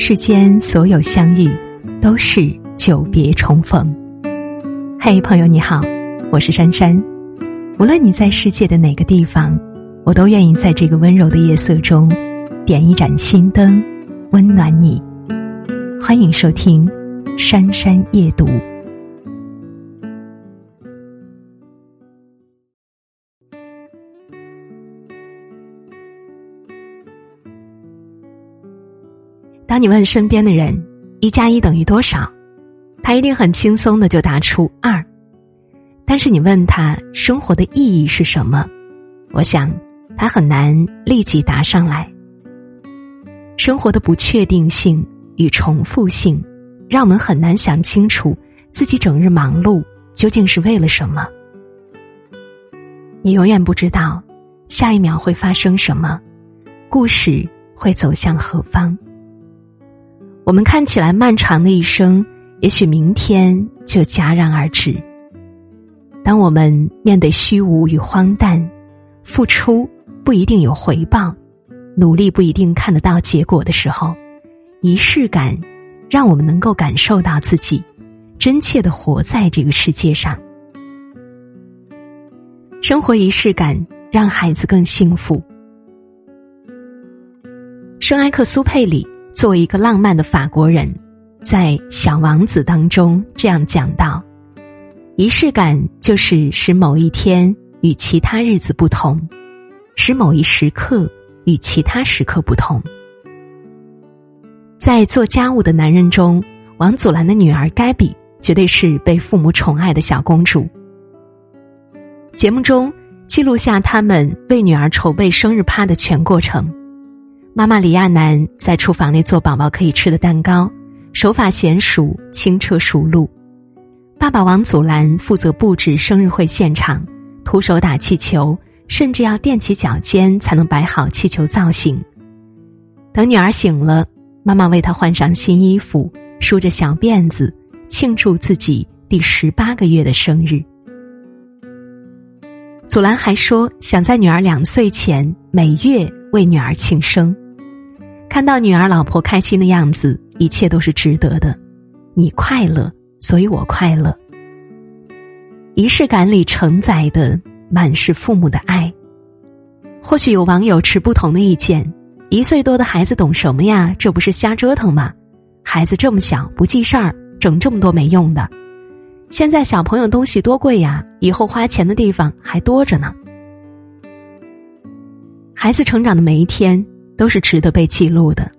世间所有相遇，都是久别重逢。嘿，朋友你好，我是珊珊。无论你在世界的哪个地方，我都愿意在这个温柔的夜色中，点一盏心灯，温暖你。欢迎收听《珊珊夜读》。当你问身边的人“一加一等于多少”，他一定很轻松的就答出二。但是你问他生活的意义是什么，我想他很难立即答上来。生活的不确定性与重复性，让我们很难想清楚自己整日忙碌究竟是为了什么。你永远不知道下一秒会发生什么，故事会走向何方。我们看起来漫长的一生，也许明天就戛然而止。当我们面对虚无与荒诞，付出不一定有回报，努力不一定看得到结果的时候，仪式感让我们能够感受到自己真切的活在这个世界上。生活仪式感让孩子更幸福。圣埃克苏佩里。作为一个浪漫的法国人，在《小王子》当中这样讲到：仪式感就是使某一天与其他日子不同，使某一时刻与其他时刻不同。在做家务的男人中，王祖蓝的女儿盖比绝对是被父母宠爱的小公主。节目中记录下他们为女儿筹备生日趴的全过程。妈妈李亚男在厨房里做宝宝可以吃的蛋糕，手法娴熟，轻车熟路。爸爸王祖蓝负责布置生日会现场，徒手打气球，甚至要垫起脚尖才能摆好气球造型。等女儿醒了，妈妈为她换上新衣服，梳着小辫子，庆祝自己第十八个月的生日。祖蓝还说，想在女儿两岁前每月为女儿庆生。看到女儿、老婆开心的样子，一切都是值得的。你快乐，所以我快乐。仪式感里承载的满是父母的爱。或许有网友持不同的意见：一岁多的孩子懂什么呀？这不是瞎折腾吗？孩子这么小，不记事儿，整这么多没用的。现在小朋友东西多贵呀，以后花钱的地方还多着呢。孩子成长的每一天。都是值得被记录的。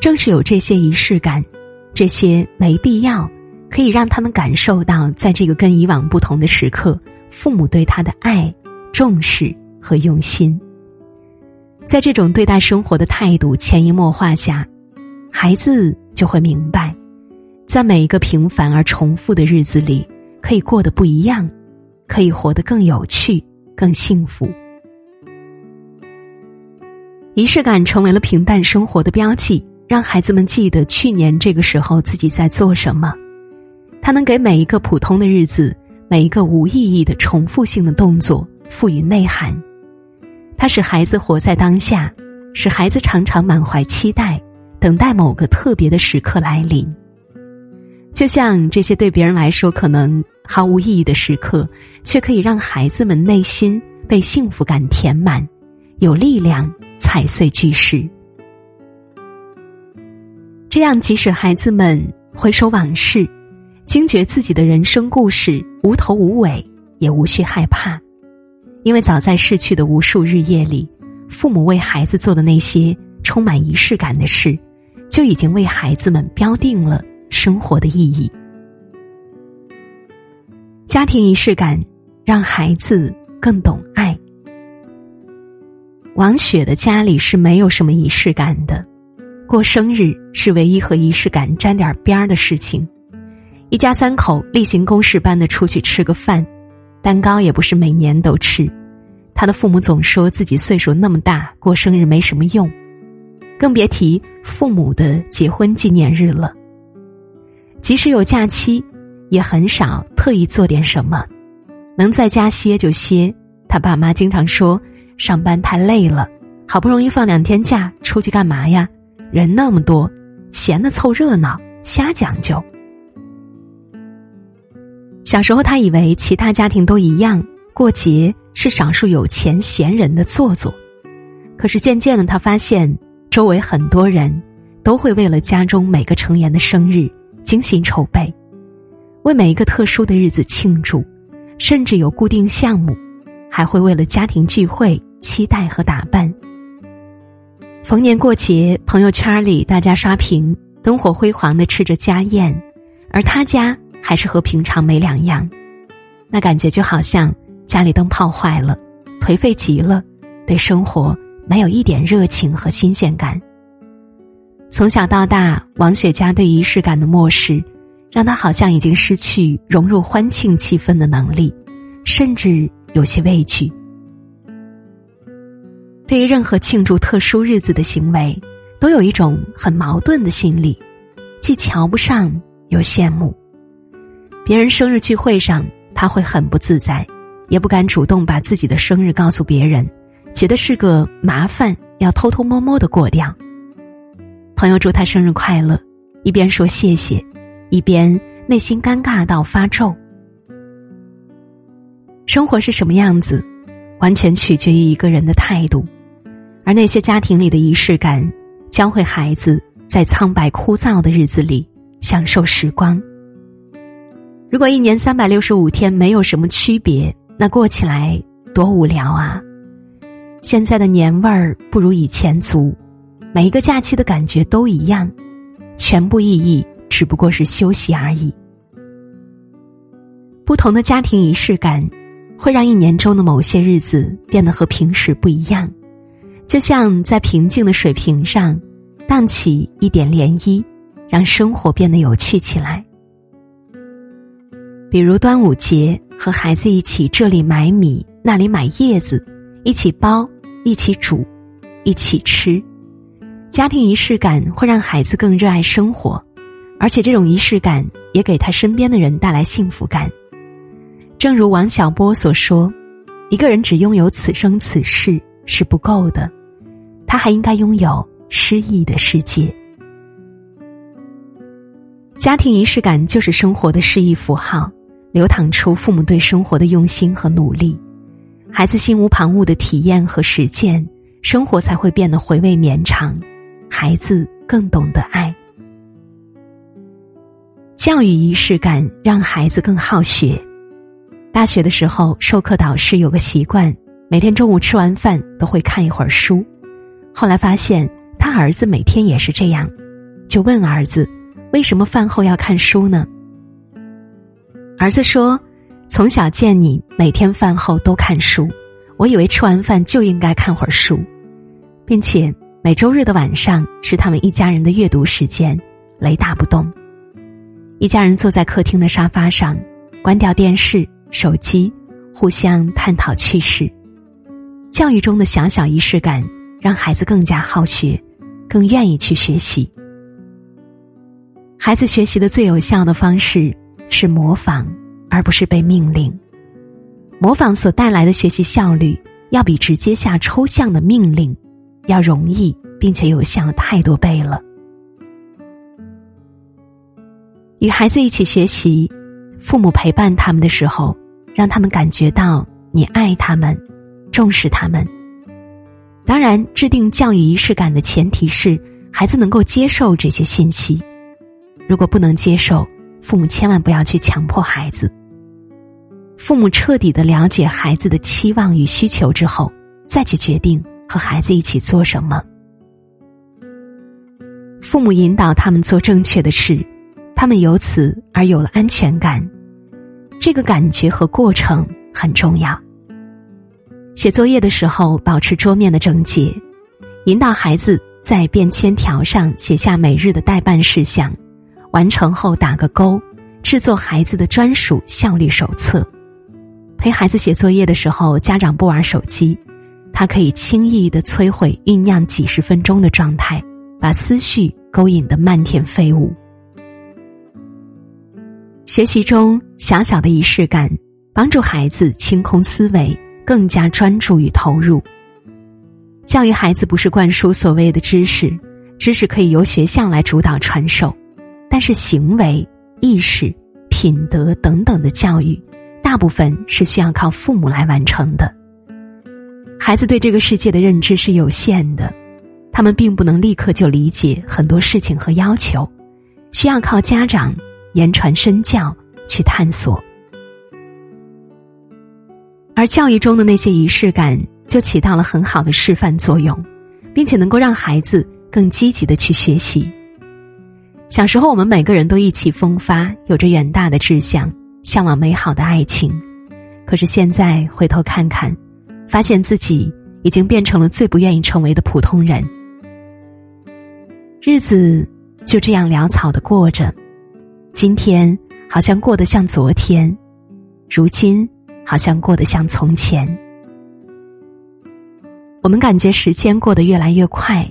正是有这些仪式感，这些没必要，可以让他们感受到，在这个跟以往不同的时刻，父母对他的爱、重视和用心。在这种对待生活的态度潜移默化下，孩子就会明白，在每一个平凡而重复的日子里，可以过得不一样，可以活得更有趣、更幸福。仪式感成为了平淡生活的标记，让孩子们记得去年这个时候自己在做什么。它能给每一个普通的日子、每一个无意义的重复性的动作赋予内涵。它使孩子活在当下，使孩子常常满怀期待，等待某个特别的时刻来临。就像这些对别人来说可能毫无意义的时刻，却可以让孩子们内心被幸福感填满，有力量。踩碎巨石，这样即使孩子们回首往事，惊觉自己的人生故事无头无尾，也无需害怕，因为早在逝去的无数日夜里，父母为孩子做的那些充满仪式感的事，就已经为孩子们标定了生活的意义。家庭仪式感让孩子更懂爱。王雪的家里是没有什么仪式感的，过生日是唯一和仪式感沾点边儿的事情。一家三口例行公事般的出去吃个饭，蛋糕也不是每年都吃。他的父母总说自己岁数那么大，过生日没什么用，更别提父母的结婚纪念日了。即使有假期，也很少特意做点什么，能在家歇就歇。他爸妈经常说。上班太累了，好不容易放两天假，出去干嘛呀？人那么多，闲的凑热闹，瞎讲究。小时候，他以为其他家庭都一样，过节是少数有钱闲人的做作。可是渐渐的，他发现周围很多人都会为了家中每个成员的生日精心筹备，为每一个特殊的日子庆祝，甚至有固定项目，还会为了家庭聚会期待和打扮。逢年过节，朋友圈里大家刷屏，灯火辉煌的吃着家宴，而他家。还是和平常没两样，那感觉就好像家里灯泡坏了，颓废极了，对生活没有一点热情和新鲜感。从小到大，王雪家对仪式感的漠视，让他好像已经失去融入欢庆气氛的能力，甚至有些畏惧。对于任何庆祝特殊日子的行为，都有一种很矛盾的心理，既瞧不上又羡慕。别人生日聚会上，他会很不自在，也不敢主动把自己的生日告诉别人，觉得是个麻烦，要偷偷摸摸的过掉。朋友祝他生日快乐，一边说谢谢，一边内心尴尬到发皱。生活是什么样子，完全取决于一个人的态度，而那些家庭里的仪式感，教会孩子在苍白枯燥的日子里享受时光。如果一年三百六十五天没有什么区别，那过起来多无聊啊！现在的年味儿不如以前足，每一个假期的感觉都一样，全部意义只不过是休息而已。不同的家庭仪式感，会让一年中的某些日子变得和平时不一样，就像在平静的水平上荡起一点涟漪，让生活变得有趣起来。比如端午节，和孩子一起这里买米，那里买叶子，一起包，一起煮，一起吃。家庭仪式感会让孩子更热爱生活，而且这种仪式感也给他身边的人带来幸福感。正如王小波所说：“一个人只拥有此生此世是不够的，他还应该拥有诗意的世界。”家庭仪式感就是生活的诗意符号。流淌出父母对生活的用心和努力，孩子心无旁骛的体验和实践，生活才会变得回味绵长，孩子更懂得爱。教育仪式感让孩子更好学。大学的时候，授课导师有个习惯，每天中午吃完饭都会看一会儿书。后来发现他儿子每天也是这样，就问儿子：“为什么饭后要看书呢？”儿子说：“从小见你每天饭后都看书，我以为吃完饭就应该看会儿书，并且每周日的晚上是他们一家人的阅读时间，雷打不动。一家人坐在客厅的沙发上，关掉电视、手机，互相探讨趣事。教育中的小小仪式感，让孩子更加好学，更愿意去学习。孩子学习的最有效的方式。”是模仿，而不是被命令。模仿所带来的学习效率，要比直接下抽象的命令要容易，并且有效太多倍了。与孩子一起学习，父母陪伴他们的时候，让他们感觉到你爱他们，重视他们。当然，制定教育仪式感的前提是孩子能够接受这些信息。如果不能接受，父母千万不要去强迫孩子。父母彻底的了解孩子的期望与需求之后，再去决定和孩子一起做什么。父母引导他们做正确的事，他们由此而有了安全感。这个感觉和过程很重要。写作业的时候，保持桌面的整洁，引导孩子在便签条上写下每日的待办事项。完成后打个勾，制作孩子的专属效率手册。陪孩子写作业的时候，家长不玩手机，他可以轻易的摧毁酝酿几十分钟的状态，把思绪勾引的漫天飞舞。学习中小小的仪式感，帮助孩子清空思维，更加专注与投入。教育孩子不是灌输所谓的知识，知识可以由学校来主导传授，但是行为、意识、品德等等的教育，大部分是需要靠父母来完成的。孩子对这个世界的认知是有限的，他们并不能立刻就理解很多事情和要求，需要靠家长言传身教去探索。而教育中的那些仪式感，就起到了很好的示范作用，并且能够让孩子更积极的去学习。小时候，我们每个人都意气风发，有着远大的志向，向往美好的爱情。可是现在回头看看，发现自己已经变成了最不愿意成为的普通人。日子就这样潦草的过着，今天好像过得像昨天，如今。好像过得像从前，我们感觉时间过得越来越快，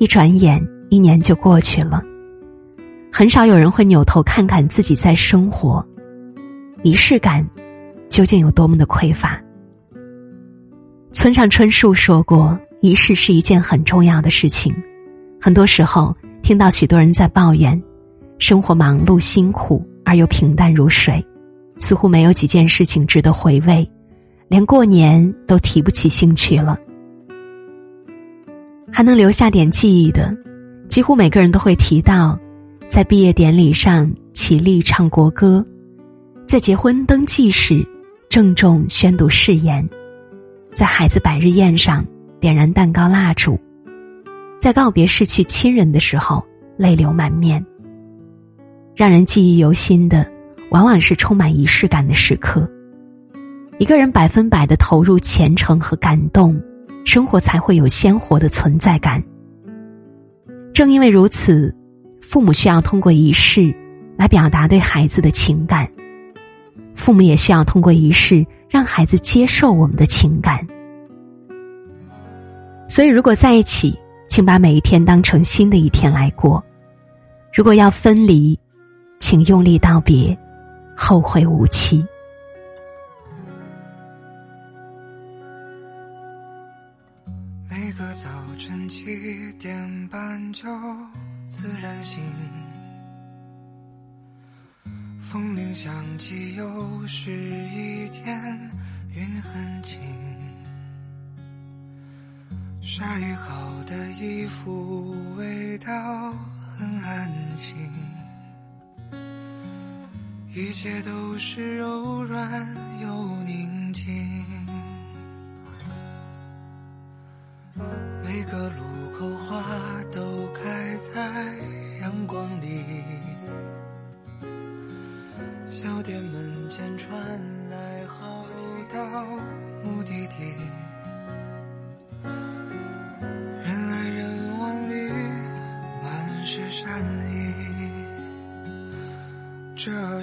一转眼一年就过去了。很少有人会扭头看看自己在生活，仪式感究竟有多么的匮乏。村上春树说过，仪式是一件很重要的事情。很多时候，听到许多人在抱怨，生活忙碌辛苦而又平淡如水。似乎没有几件事情值得回味，连过年都提不起兴趣了。还能留下点记忆的，几乎每个人都会提到，在毕业典礼上起立唱国歌，在结婚登记时郑重宣读誓言，在孩子百日宴上点燃蛋糕蜡烛，在告别逝去亲人的时候泪流满面。让人记忆犹新的。往往是充满仪式感的时刻。一个人百分百的投入虔诚和感动，生活才会有鲜活的存在感。正因为如此，父母需要通过仪式来表达对孩子的情感，父母也需要通过仪式让孩子接受我们的情感。所以，如果在一起，请把每一天当成新的一天来过；如果要分离，请用力道别。后会无期。每个早晨七点半就自然醒，风铃响起，又是一天，云很轻，晒好的衣服味道很安静。一切都是柔软又宁静，每个路口花都开在阳光里，小店门前传来好到目的地，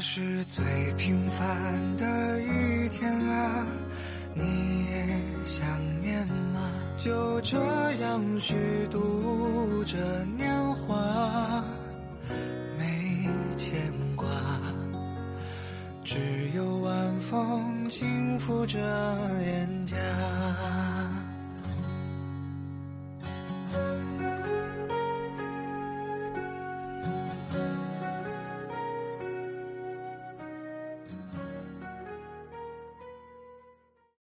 是最平凡的一天啊，你也想念吗？就这样虚度着年华，没牵挂，只有晚风轻拂着脸颊。